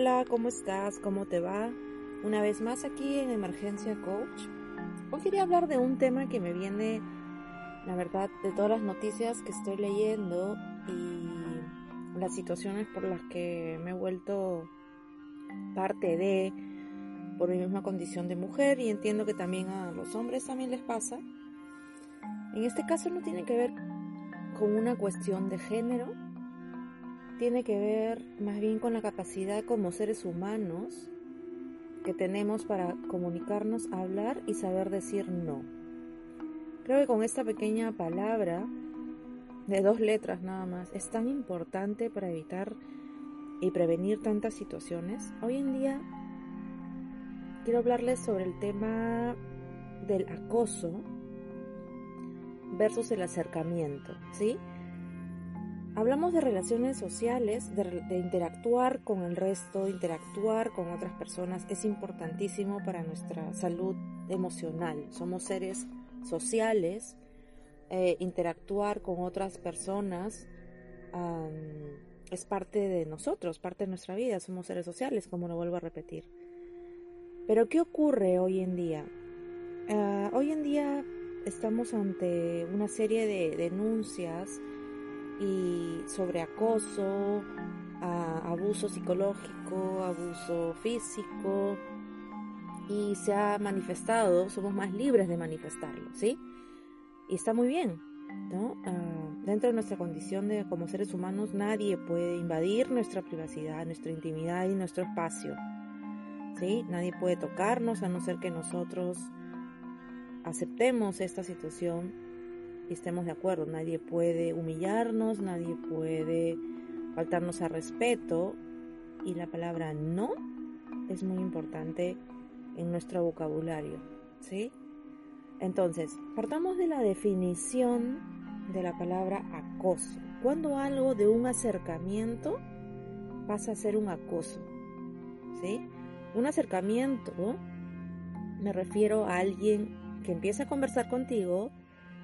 Hola, ¿cómo estás? ¿Cómo te va? Una vez más aquí en Emergencia Coach. Hoy quería hablar de un tema que me viene, la verdad, de todas las noticias que estoy leyendo y las situaciones por las que me he vuelto parte de por mi misma condición de mujer y entiendo que también a los hombres también les pasa. En este caso no tiene que ver con una cuestión de género, tiene que ver más bien con la capacidad como seres humanos que tenemos para comunicarnos, hablar y saber decir no. Creo que con esta pequeña palabra de dos letras nada más es tan importante para evitar y prevenir tantas situaciones. Hoy en día quiero hablarles sobre el tema del acoso versus el acercamiento, ¿sí? Hablamos de relaciones sociales, de, interactuar con el resto, interactuar con otras personas. Es importantísimo para nuestra salud emocional. Somos seres sociales. Eh, interactuar con otras personas es parte de nosotros, parte de nuestra vida. Somos seres sociales, como lo vuelvo a repetir. Pero ¿qué ocurre hoy en día? Ah, hoy en día estamos ante una serie de denuncias y sobre acoso, abuso psicológico, abuso físico y se ha manifestado, somos más libres de manifestarlo, ¿sí? Y está muy bien, ¿no? Ah, dentro de nuestra condición de como seres humanos nadie puede invadir nuestra privacidad, nuestra intimidad y nuestro espacio, ¿sí? Nadie puede tocarnos a no ser que nosotros aceptemos esta situación estemos de acuerdo. Nadie puede humillarnos, nadie puede faltarnos a respeto y la palabra no es muy importante en nuestro vocabulario, ¿sí? Entonces, partamos de la definición de la palabra acoso. Cuando algo de un acercamiento pasa a ser un acoso, ¿sí? Un acercamiento me refiero a alguien que empieza a conversar contigo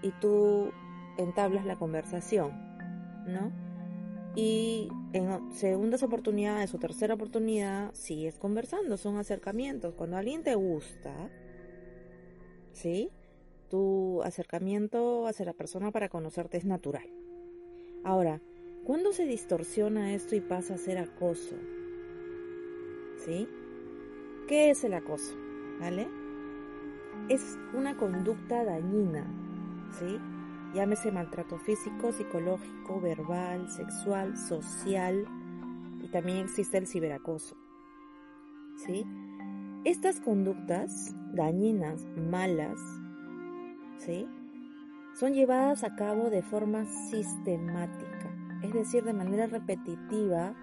y tú entablas la conversación, ¿no? Y en segundas oportunidades o tercera oportunidad sigues conversando, son acercamientos. Cuando alguien te gusta, ¿sí? Tu acercamiento hacia la persona para conocerte es natural. Ahora, ¿cuándo se distorsiona esto y pasa a ser acoso? ¿Sí? ¿Qué es el acoso? ¿Vale? Es una conducta dañina ¿sí? Llámese maltrato físico, psicológico, verbal, sexual, social y también existe el ciberacoso, ¿sí? Estas conductas dañinas, malas, ¿sí? Son llevadas a cabo de forma sistemática, es decir, de manera repetitiva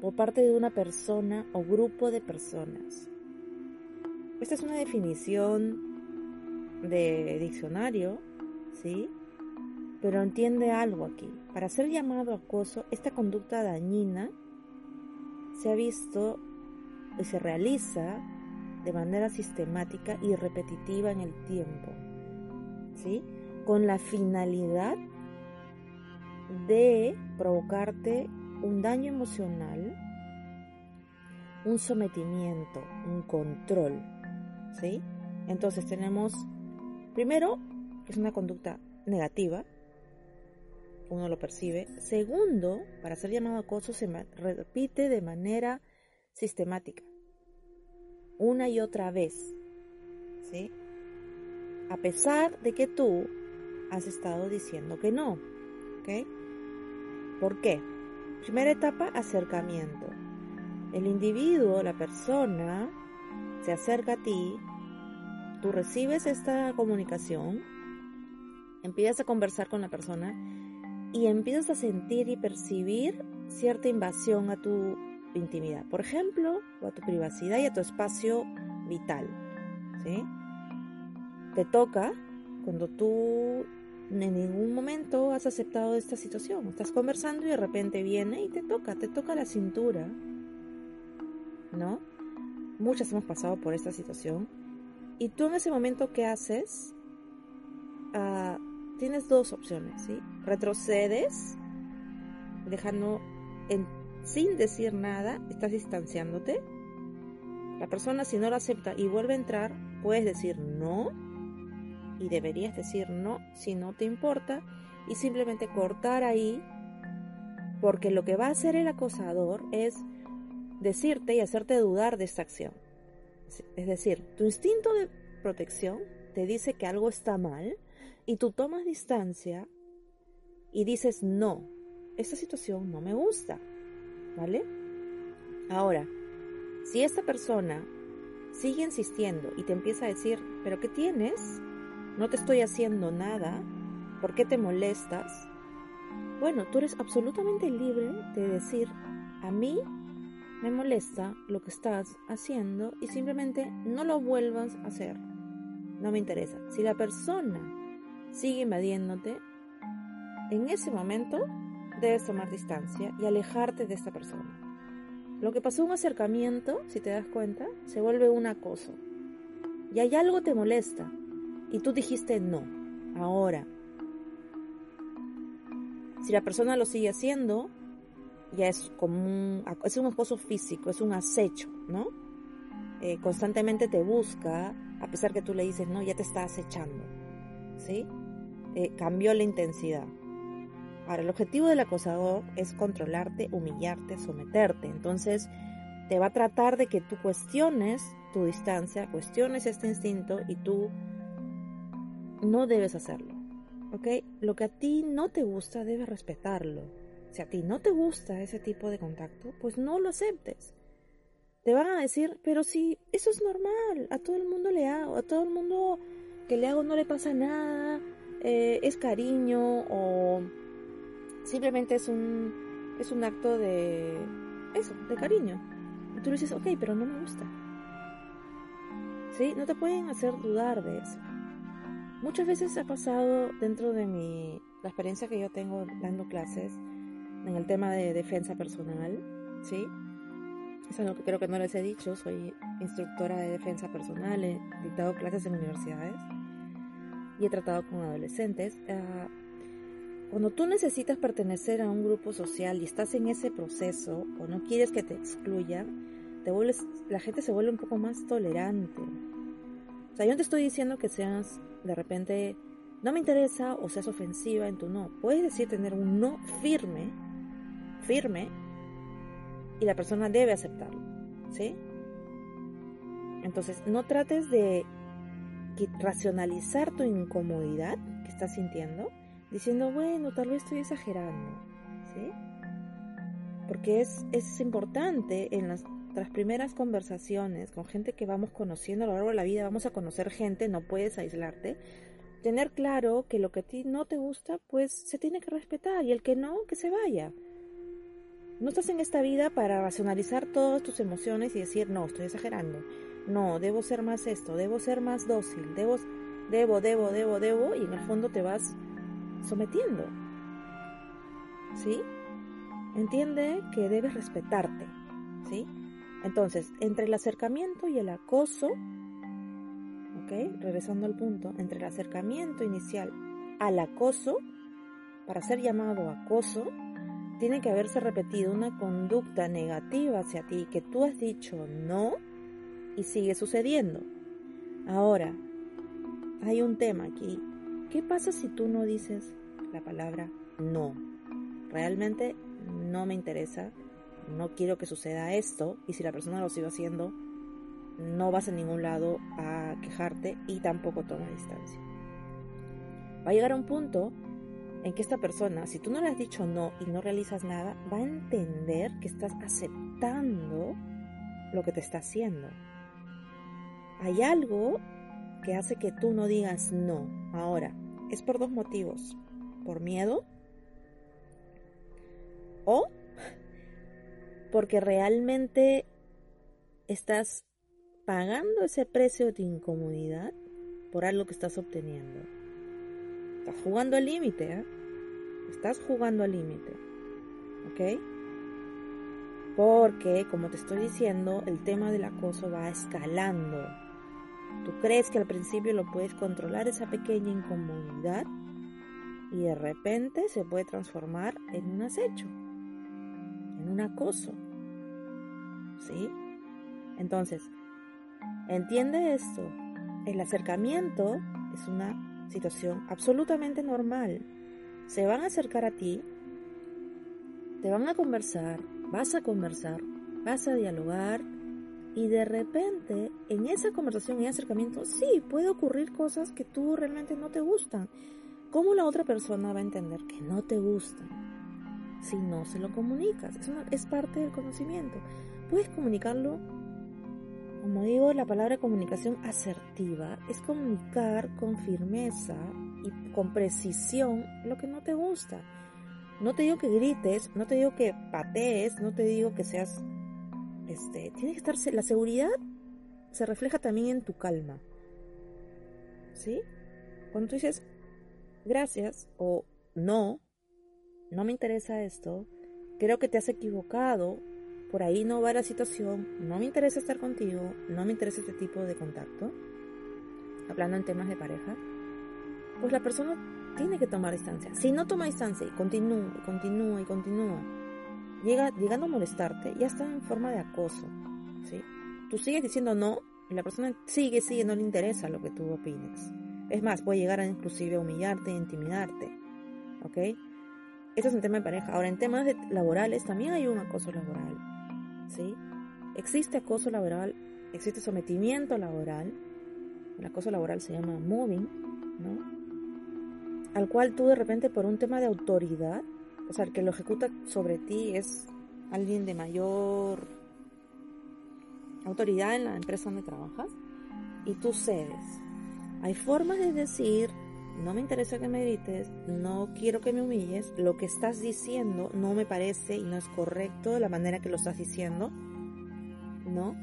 por parte de una persona o grupo de personas. Esta es una definición de diccionario ¿sí? Pero entiende algo aquí. Para ser llamado acoso, esta conducta dañina se ha visto y se realiza de manera sistemática y repetitiva en el tiempo, ¿sí? Con la finalidad de provocarte un daño emocional, un sometimiento, un control, ¿sí? Entonces tenemos primero es una conducta negativa, uno lo percibe. Segundo, para ser llamado acoso se repite de manera sistemática, una y otra vez, ¿sí? A pesar de que tú has estado diciendo que no, ¿ok? ¿Por qué? Primera etapa, acercamiento. El individuo, la persona, se acerca a ti, tú recibes esta comunicación, empiezas a conversar con la persona y empiezas a sentir y percibir cierta invasión a tu intimidad, por ejemplo, o a tu privacidad y a tu espacio vital. ¿sí? Te toca cuando tú en ningún momento has aceptado esta situación. Estás conversando y de repente viene y te toca, te toca la cintura. ¿No? Muchas hemos pasado por esta situación. Y tú en ese momento, ¿qué haces? Ah, tienes dos opciones, ¿sí? Retrocedes, dejando sin decir nada, estás distanciándote. La persona si no lo acepta y vuelve a entrar, puedes decir no y deberías decir no si no te importa y simplemente cortar ahí porque lo que va a hacer el acosador es decirte y hacerte dudar de esta acción. Es decir, tu instinto de protección te dice que algo está mal y tú tomas distancia y dices no, esta situación no me gusta, ¿vale? Ahora, si esta persona sigue insistiendo y te empieza a decir, pero ¿qué tienes? No te estoy haciendo nada, ¿por qué te molestas? Bueno, tú eres absolutamente libre de decir, a mí me molesta lo que estás haciendo y simplemente no lo vuelvas a hacer. No me interesa. Si la persona sigue invadiéndote, en ese momento debes tomar distancia y alejarte de esta persona. Lo que pasó un acercamiento, si te das cuenta, se vuelve un acoso. Y hay algo te molesta y tú dijiste no. Ahora, si la persona lo sigue haciendo, ya es como un, es un acoso físico, es un acecho, ¿no? Eh, constantemente te busca, a pesar que tú le dices no, ya te está acechando, ¿sí? Eh, cambió la intensidad. Ahora, el objetivo del acosador es controlarte, humillarte, someterte. Entonces, te va a tratar de que tú cuestiones tu distancia, cuestiones este instinto y tú no debes hacerlo. ¿Ok? Lo que a ti no te gusta, debes respetarlo. Si a ti no te gusta ese tipo de contacto, pues no lo aceptes. Te van a decir, pero si eso es normal, a todo el mundo le hago, a todo el mundo que le hago no le pasa nada, eh, es cariño o simplemente es un, es un acto de eso, de cariño. Y tú le dices, ok, pero no me gusta. ¿Sí? No te pueden hacer dudar de eso. Muchas veces ha pasado dentro de mi, la experiencia que yo tengo dando clases, en el tema de defensa personal, ¿sí? Es algo que creo que no les he dicho, soy instructora de defensa personal, he dictado clases en universidades y he tratado con adolescentes. Ah, cuando tú necesitas pertenecer a un grupo social y estás en ese proceso o no quieres que te excluyan, te vuelves, la gente se vuelve un poco más tolerante. O sea, yo no te estoy diciendo que seas de repente no me interesa o seas ofensiva en tu no. Puedes decir tener un no firme firme y la persona debe aceptarlo, ¿sí? Entonces, no trates de racionalizar tu incomodidad que estás sintiendo diciendo, bueno, tal vez estoy exagerando, ¿sí? Porque es, es importante en las, las primeras conversaciones con gente que vamos conociendo a lo largo de la vida, vamos a conocer gente, no puedes aislarte, tener claro que lo que a ti no te gusta, pues se tiene que respetar y el que no, que se vaya. No estás en esta vida para racionalizar todas tus emociones y decir, no, estoy exagerando. No, debo ser más esto, debo ser más dócil, debo, debo, debo, debo, debo, y en el fondo te vas sometiendo. ¿Sí? Entiende que debes respetarte. ¿Sí? Entonces, entre el acercamiento y el acoso, ¿ok? Regresando al punto, entre el acercamiento inicial al acoso, para ser llamado acoso, tiene que haberse repetido una conducta negativa hacia ti que tú has dicho no y sigue sucediendo. Ahora, hay un tema aquí. ¿Qué pasa si tú no dices la palabra no? Realmente no me interesa, no quiero que suceda esto y si la persona lo sigue haciendo, no vas a ningún lado a quejarte y tampoco toma distancia. Va a llegar un punto en que esta persona, si tú no le has dicho no y no realizas nada, va a entender que estás aceptando lo que te está haciendo. Hay algo que hace que tú no digas no. Ahora, es por dos motivos. Por miedo o porque realmente estás pagando ese precio de incomodidad por algo que estás obteniendo. Estás jugando al límite, ¿eh? Estás jugando al límite. ¿Ok? Porque, como te estoy diciendo, el tema del acoso va escalando. Tú crees que al principio lo puedes controlar esa pequeña incomodidad y de repente se puede transformar en un acecho. en un acoso. ¿Sí? Entonces, entiende esto. El acercamiento es una situación absolutamente normal. Se van a acercar a ti, te van a conversar, vas a conversar, vas a dialogar y de repente en esa conversación y acercamiento sí puede ocurrir cosas que tú realmente no te gustan. ¿Cómo la otra persona va a entender que no te gustan si no se lo comunicas? Es, es parte del conocimiento. Puedes comunicarlo, como digo, la palabra comunicación asertiva es comunicar con firmeza y con precisión lo que no te gusta. No te digo que grites, no te digo que patees, no te digo que seas este, tiene que estar, la seguridad se refleja también en tu calma. ¿Sí? Cuando tú dices gracias o no, no me interesa esto, creo que te has equivocado, por ahí no va la situación, no me interesa estar contigo, no me interesa este tipo de contacto, hablando en temas de pareja, pues la persona tiene que tomar distancia. Si no toma distancia y continúa y continúa y continúa, llega, llegando a molestarte, ya está en forma de acoso, ¿sí? Tú sigues diciendo no y la persona sigue, sigue, no le interesa lo que tú opines. Es más, puede llegar a inclusive a humillarte, intimidarte, ¿ok? Esto es un tema de pareja. Ahora, en temas laborales también hay un acoso laboral, ¿sí? Existe acoso laboral, existe sometimiento laboral. El acoso laboral se llama moving, ¿no? Al cual tú de repente por un tema de autoridad o sea, el que lo ejecuta sobre ti es alguien de mayor autoridad en la empresa donde trabajas y tú cedes. Hay formas de decir, no me interesa que me grites, no quiero que me humilles, lo que estás diciendo no me parece y no es correcto de la manera que lo estás diciendo, ¿no?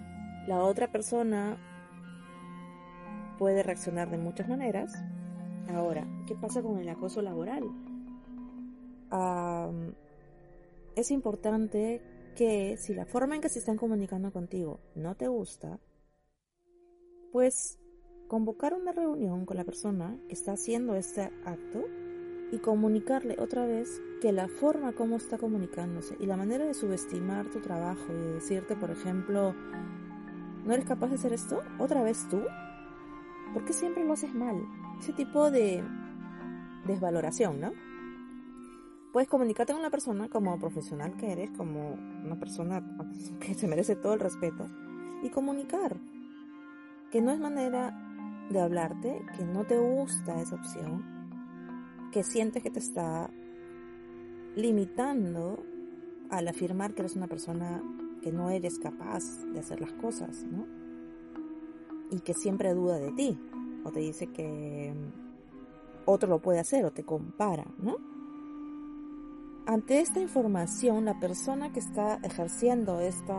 La otra persona puede reaccionar de muchas maneras. Ahora, ¿qué pasa con el acoso laboral? Es importante que si la forma en que se están comunicando contigo no te gusta, pues convocar una reunión con la persona que está haciendo este acto y comunicarle otra vez que la forma como está comunicándose y la manera de subestimar tu trabajo y de decirte, por ejemplo, ¿no eres capaz de hacer esto? ¿Otra vez tú? ¿Por qué siempre lo haces mal? Ese tipo de desvaloración, ¿no? Puedes comunicarte con la persona como profesional que eres, como una persona que se merece todo el respeto, y comunicar que no es manera de hablarte, que no te gusta esa opción, que sientes que te está limitando al afirmar que eres una persona que no eres capaz de hacer las cosas, ¿no? Y que siempre duda de ti, o te dice que otro lo puede hacer, o te compara, ¿no? Ante esta información, la persona que está ejerciendo este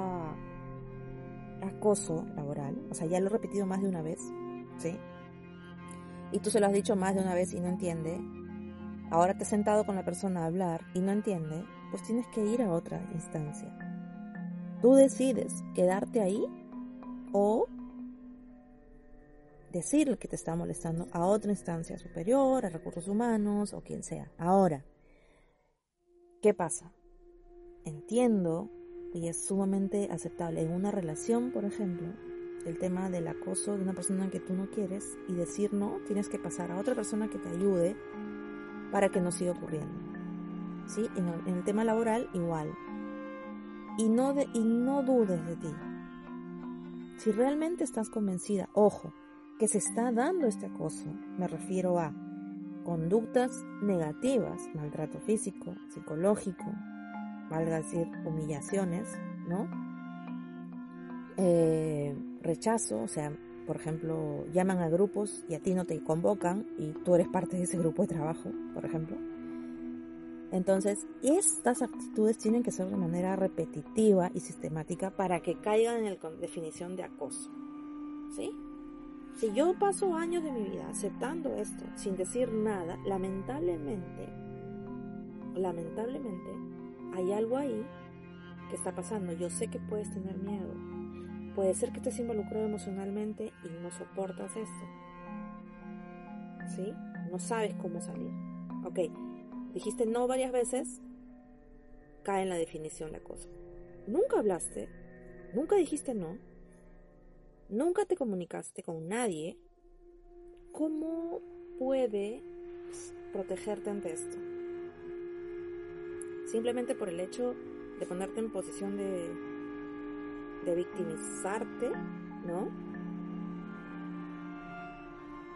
acoso laboral, o sea, ya lo he repetido más de una vez, ¿sí? Y tú se lo has dicho más de una vez y no entiende, ahora te has sentado con la persona a hablar y no entiende, pues tienes que ir a otra instancia. Tú decides quedarte ahí o decirle que te está molestando a otra instancia superior, a recursos humanos o quien sea. Ahora, ¿Qué pasa? Entiendo y es sumamente aceptable en una relación, por ejemplo, el tema del acoso de una persona que tú no quieres y decir no, tienes que pasar a otra persona que te ayude para que no siga ocurriendo. ¿Sí? En el, tema laboral igual. Y no, de, y no dudes de ti. Si realmente estás convencida, ojo, que se está dando este acoso, me refiero a conductas negativas, maltrato físico, psicológico, valga decir, humillaciones, ¿no? Eh, rechazo, o sea, por ejemplo, llaman a grupos y a ti no te convocan y tú eres parte de ese grupo de trabajo, por ejemplo. Entonces, estas actitudes tienen que ser de manera repetitiva y sistemática para que caigan en la definición de acoso. ¿Sí? Si yo paso años de mi vida aceptando esto sin decir nada, lamentablemente, lamentablemente, hay algo ahí que está pasando. Yo sé que puedes tener miedo. Puede ser que estés involucrado emocionalmente y no soportas esto. ¿Sí? No sabes cómo salir. Ok, dijiste no varias veces. cae en la definición la cosa. Nunca hablaste, nunca dijiste no, nunca te comunicaste con nadie. ¿Cómo puede protegerte ante esto? Simplemente por el hecho de ponerte en posición de, de victimizarte, ¿no?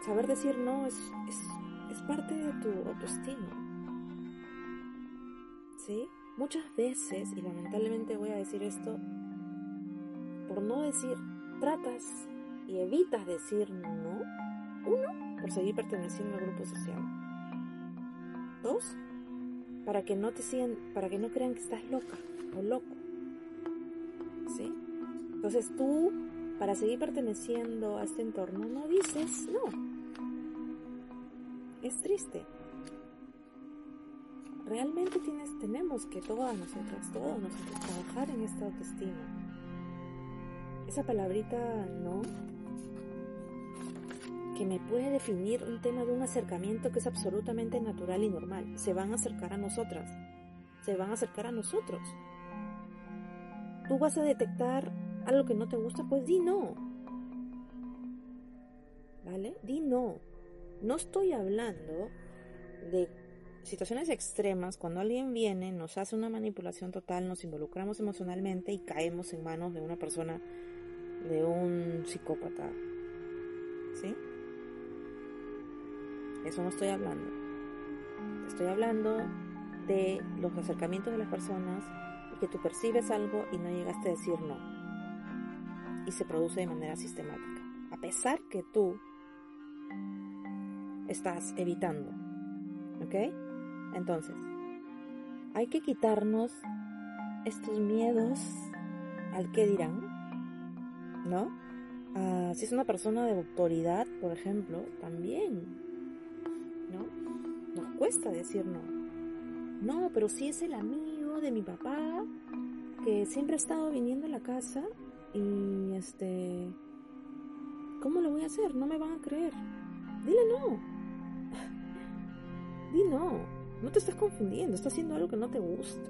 Saber decir no es, es, es parte de tu autoestima. ¿Sí? Muchas veces, y lamentablemente voy a decir esto, por no decir, tratas y evitas decir no. Uno, por seguir perteneciendo al grupo social. Dos, para que no te sigan, para que no crean que estás loca o loco. ¿Sí? Entonces tú, para seguir perteneciendo a este entorno, no dices no. Es triste. Realmente tienes, tenemos que todas nosotras, todos nosotros, trabajar en esta autoestima. Esa palabrita no, que me puede definir un tema de un acercamiento que es absolutamente natural y normal. Se van a acercar a nosotras, se van a acercar a nosotros. Tú vas a detectar algo que no te gusta, pues di no. ¿Vale? Di no. No estoy hablando de situaciones extremas, cuando alguien viene, nos hace una manipulación total, nos involucramos emocionalmente y caemos en manos de una persona, de un psicópata. ¿Sí? Eso no estoy hablando. Estoy hablando de los acercamientos de las personas y que tú percibes algo y no llegaste a decir no. Y se produce de manera sistemática. A pesar que tú estás evitando. ¿Ok? Entonces, hay que quitarnos estos miedos al que dirán, ¿no? Ah, si es una persona de autoridad, por ejemplo, también, ¿no? Nos cuesta decir no. No, pero si es el amigo de mi papá que siempre ha estado viniendo a la casa y este, ¿cómo lo voy a hacer? No me van a creer. Dile no. Di no. No te estás confundiendo, estás haciendo algo que no te gusta.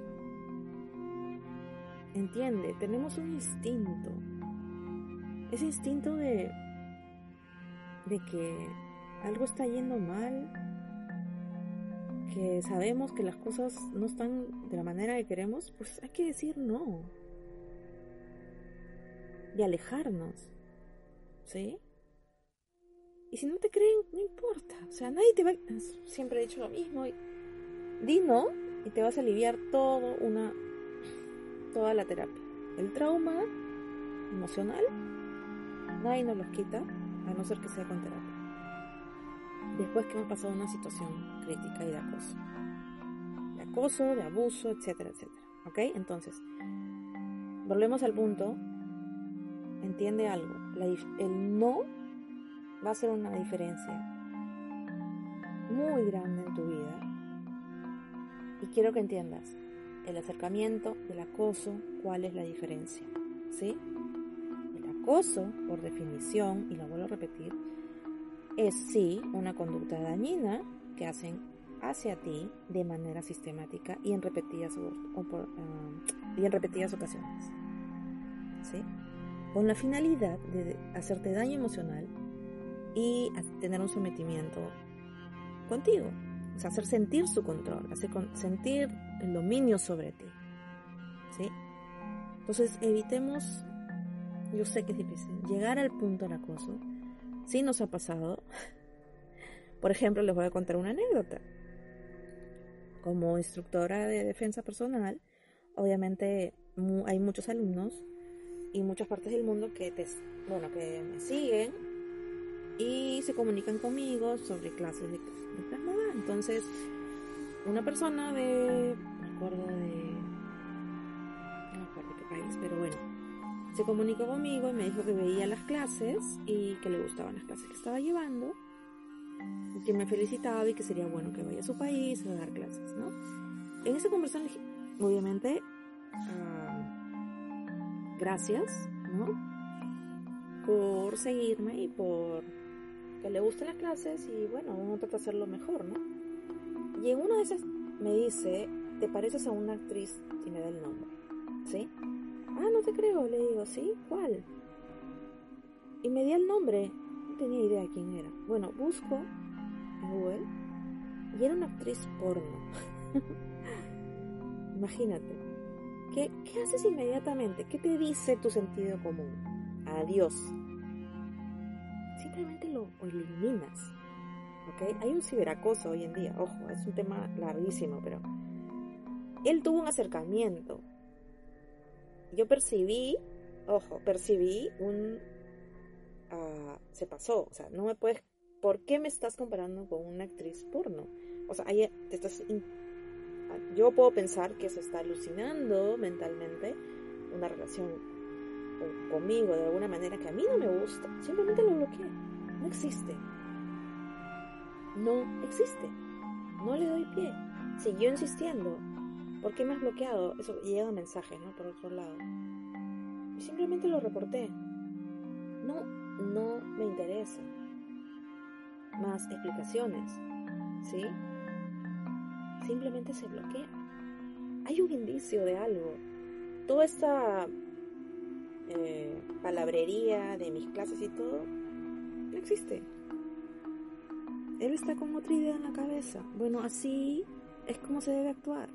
Entiende, tenemos un instinto. Ese instinto de de que algo está yendo mal, que sabemos que las cosas no están de la manera que queremos, pues hay que decir no. Y alejarnos. ¿Sí? Y si no te creen, no importa. O sea, nadie te va... Siempre he dicho lo mismo. Di no y te vas a aliviar todo una, toda la terapia. El trauma emocional, nadie nos los quita, a no ser que sea con terapia. Después que hemos pasado una situación crítica y de acoso. De acoso, de abuso, etcétera, etcétera. ¿Ok? Entonces, volvemos al punto. Entiende algo. el no va a ser una diferencia muy grande en tu vida y quiero que entiendas el acercamiento, el acoso, cuál es la diferencia. ¿Sí? Acoso, por definición, y lo vuelvo a repetir, es sí una conducta dañina que hacen hacia ti de manera sistemática y en repetidas, ah, y en repetidas ocasiones. ¿Sí? Con la finalidad de hacerte daño emocional y tener un sometimiento contigo, hacer sentir su control, hacer sentir el dominio sobre ti. ¿Sí? Entonces, evitemos, yo sé que es difícil, llegar al punto del acoso. Sí nos ha pasado. Por ejemplo, les voy a contar una anécdota. Como instructora de defensa personal, obviamente hay muchos alumnos y muchas partes del mundo que te, bueno, que me siguen y se comunican conmigo sobre clases de, de Entonces, una persona de, me acuerdo de, no me acuerdo qué país, pero bueno, se comunicó conmigo y me dijo que veía las clases y que le gustaban las clases que estaba llevando y que me felicitaba y que sería bueno que vaya a su país a dar clases, ¿no? En esa conversación, obviamente, ah, gracias, ¿no? Por seguirme y por que le gusten las clases y bueno, uno trata de hacerlo mejor, ¿no? Y en una de esas me dice, te pareces a una actriz y me da el nombre. ¿Sí? Ah, no te creo, le digo, ¿sí? ¿Cuál? Y me di el nombre. No tenía idea quién era. Bueno, busco en Google y era una actriz porno. Imagínate. ¿Qué, ¿Qué haces inmediatamente? ¿Qué te dice tu sentido común? Adiós. Simplemente lo eliminas. ¿Ok? Hay un ciberacoso hoy en día. Ojo, es un tema larguísimo, pero él tuvo un acercamiento. Yo percibí, ojo, percibí un... Uh, se pasó, o sea, no me puedes... ¿Por qué me estás comparando con una actriz porno? O sea, ahí te estás... Yo puedo pensar que se está alucinando mentalmente una relación conmigo de alguna manera que a mí no me gusta. Simplemente lo bloqueé. No existe. No existe. No le doy pie. Siguió insistiendo. ¿Por qué me has bloqueado? Eso llega mensaje, ¿no? Por otro lado. Y simplemente lo reporté. No, no me interesa. Más explicaciones. ¿Sí? Simplemente se bloquea. Hay un indicio de algo. Toda esta eh, palabrería de mis clases y todo no existe. Él está con otra idea en la cabeza. Bueno, así es como se debe actuar.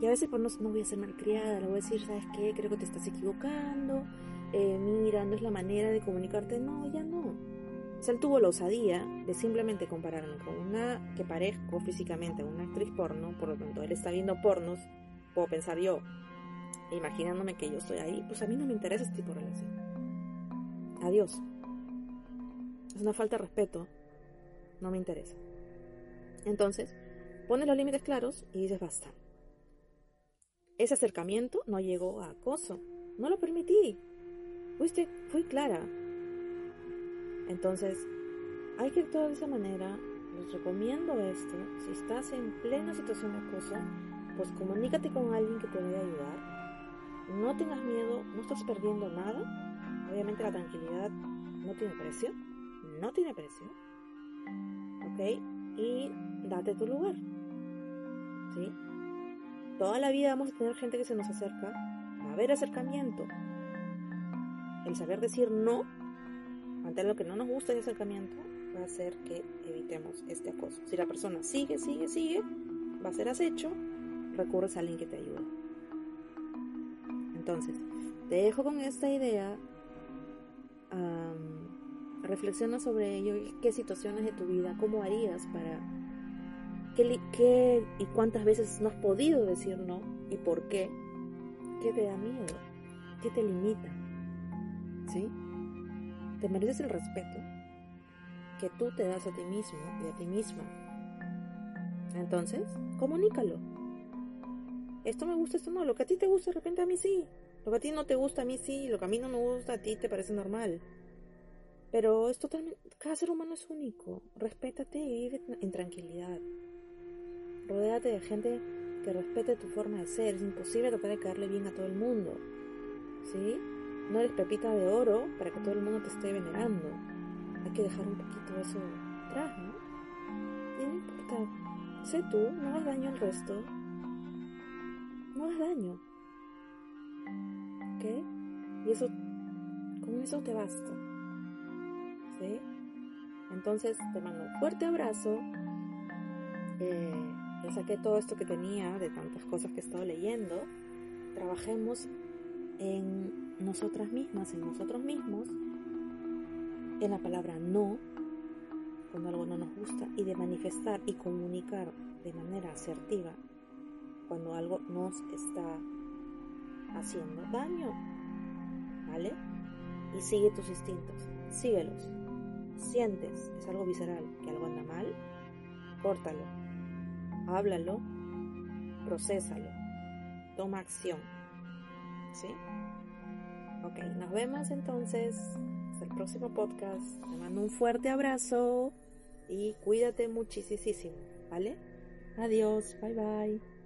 Y a veces pues, no, voy a ser malcriada, le voy a decir, ¿sabes qué? Creo que te estás equivocando. Eh, mira, no es la manera de comunicarte. No, ya no. O él tuvo la osadía de simplemente compararme con una que parezco físicamente a una actriz porno, por lo tanto, él está viendo pornos, puedo pensar yo, imaginándome que yo estoy ahí, pues a mí no me interesa este tipo de relación. Adiós. Es una falta de respeto. No me interesa. Entonces, pones los límites claros y dices basta. Ese acercamiento no llegó a acoso. No lo permití. Fuiste, fui clara. Entonces, hay que actuar de esa manera. Les recomiendo esto. Si estás en plena situación de acoso, pues comunícate con alguien que te vaya a ayudar. No tengas miedo, no estás perdiendo nada. Obviamente la tranquilidad no tiene precio. No tiene precio. ¿Ok? Y date tu lugar. ¿Sí? Toda la vida vamos a tener gente que se nos acerca, va a haber acercamiento. El saber decir no ante lo que no nos gusta de acercamiento va a hacer que evitemos este acoso. Si la persona sigue, sigue, sigue, va a ser acecho, recurres a alguien que te ayude. Entonces, te dejo con esta idea. reflexiona sobre ello, qué situaciones de tu vida, cómo harías para ¿Qué, y cuántas veces no has podido decir no? ¿Y por qué? ¿Qué te da miedo? ¿Qué te limita? ¿Sí? Te mereces el respeto que tú te das a ti mismo y a ti misma. Entonces, comunícalo. Esto me gusta, esto no. Lo que a ti te gusta, de repente a mí sí. Lo que a ti no te gusta, a mí sí. Lo que a mí no me gusta, a ti te parece normal. Pero es totalmente. Cada ser humano es único. Respétate y vive en tranquilidad. Rodéate de gente que respete tu forma de ser. Es imposible tratar de caerle bien a todo el mundo. ¿Sí? No eres pepita de oro para que todo el mundo te esté venerando. Hay que dejar un poquito eso atrás, ¿no? Y no importa. Sé tú, no hagas daño al resto. No hagas daño. ¿Ok? Y eso, con eso te basta. ¿Sí? Entonces te mando un fuerte abrazo. Eh, le saqué todo esto que tenía de tantas cosas que he estado leyendo. Trabajemos en nosotras mismas, en nosotros mismos, en la palabra no, cuando algo no nos gusta, y de manifestar y comunicar de manera asertiva cuando algo nos está haciendo daño. ¿Vale? Y sigue tus instintos, síguelos. Sientes, es algo visceral, que algo anda mal, córtalo, háblalo, procésalo, toma acción. ¿Sí? Ok, nos vemos entonces. Hasta el próximo podcast. Te mando un fuerte abrazo y cuídate muchísimo, ¿vale? Adiós, bye bye.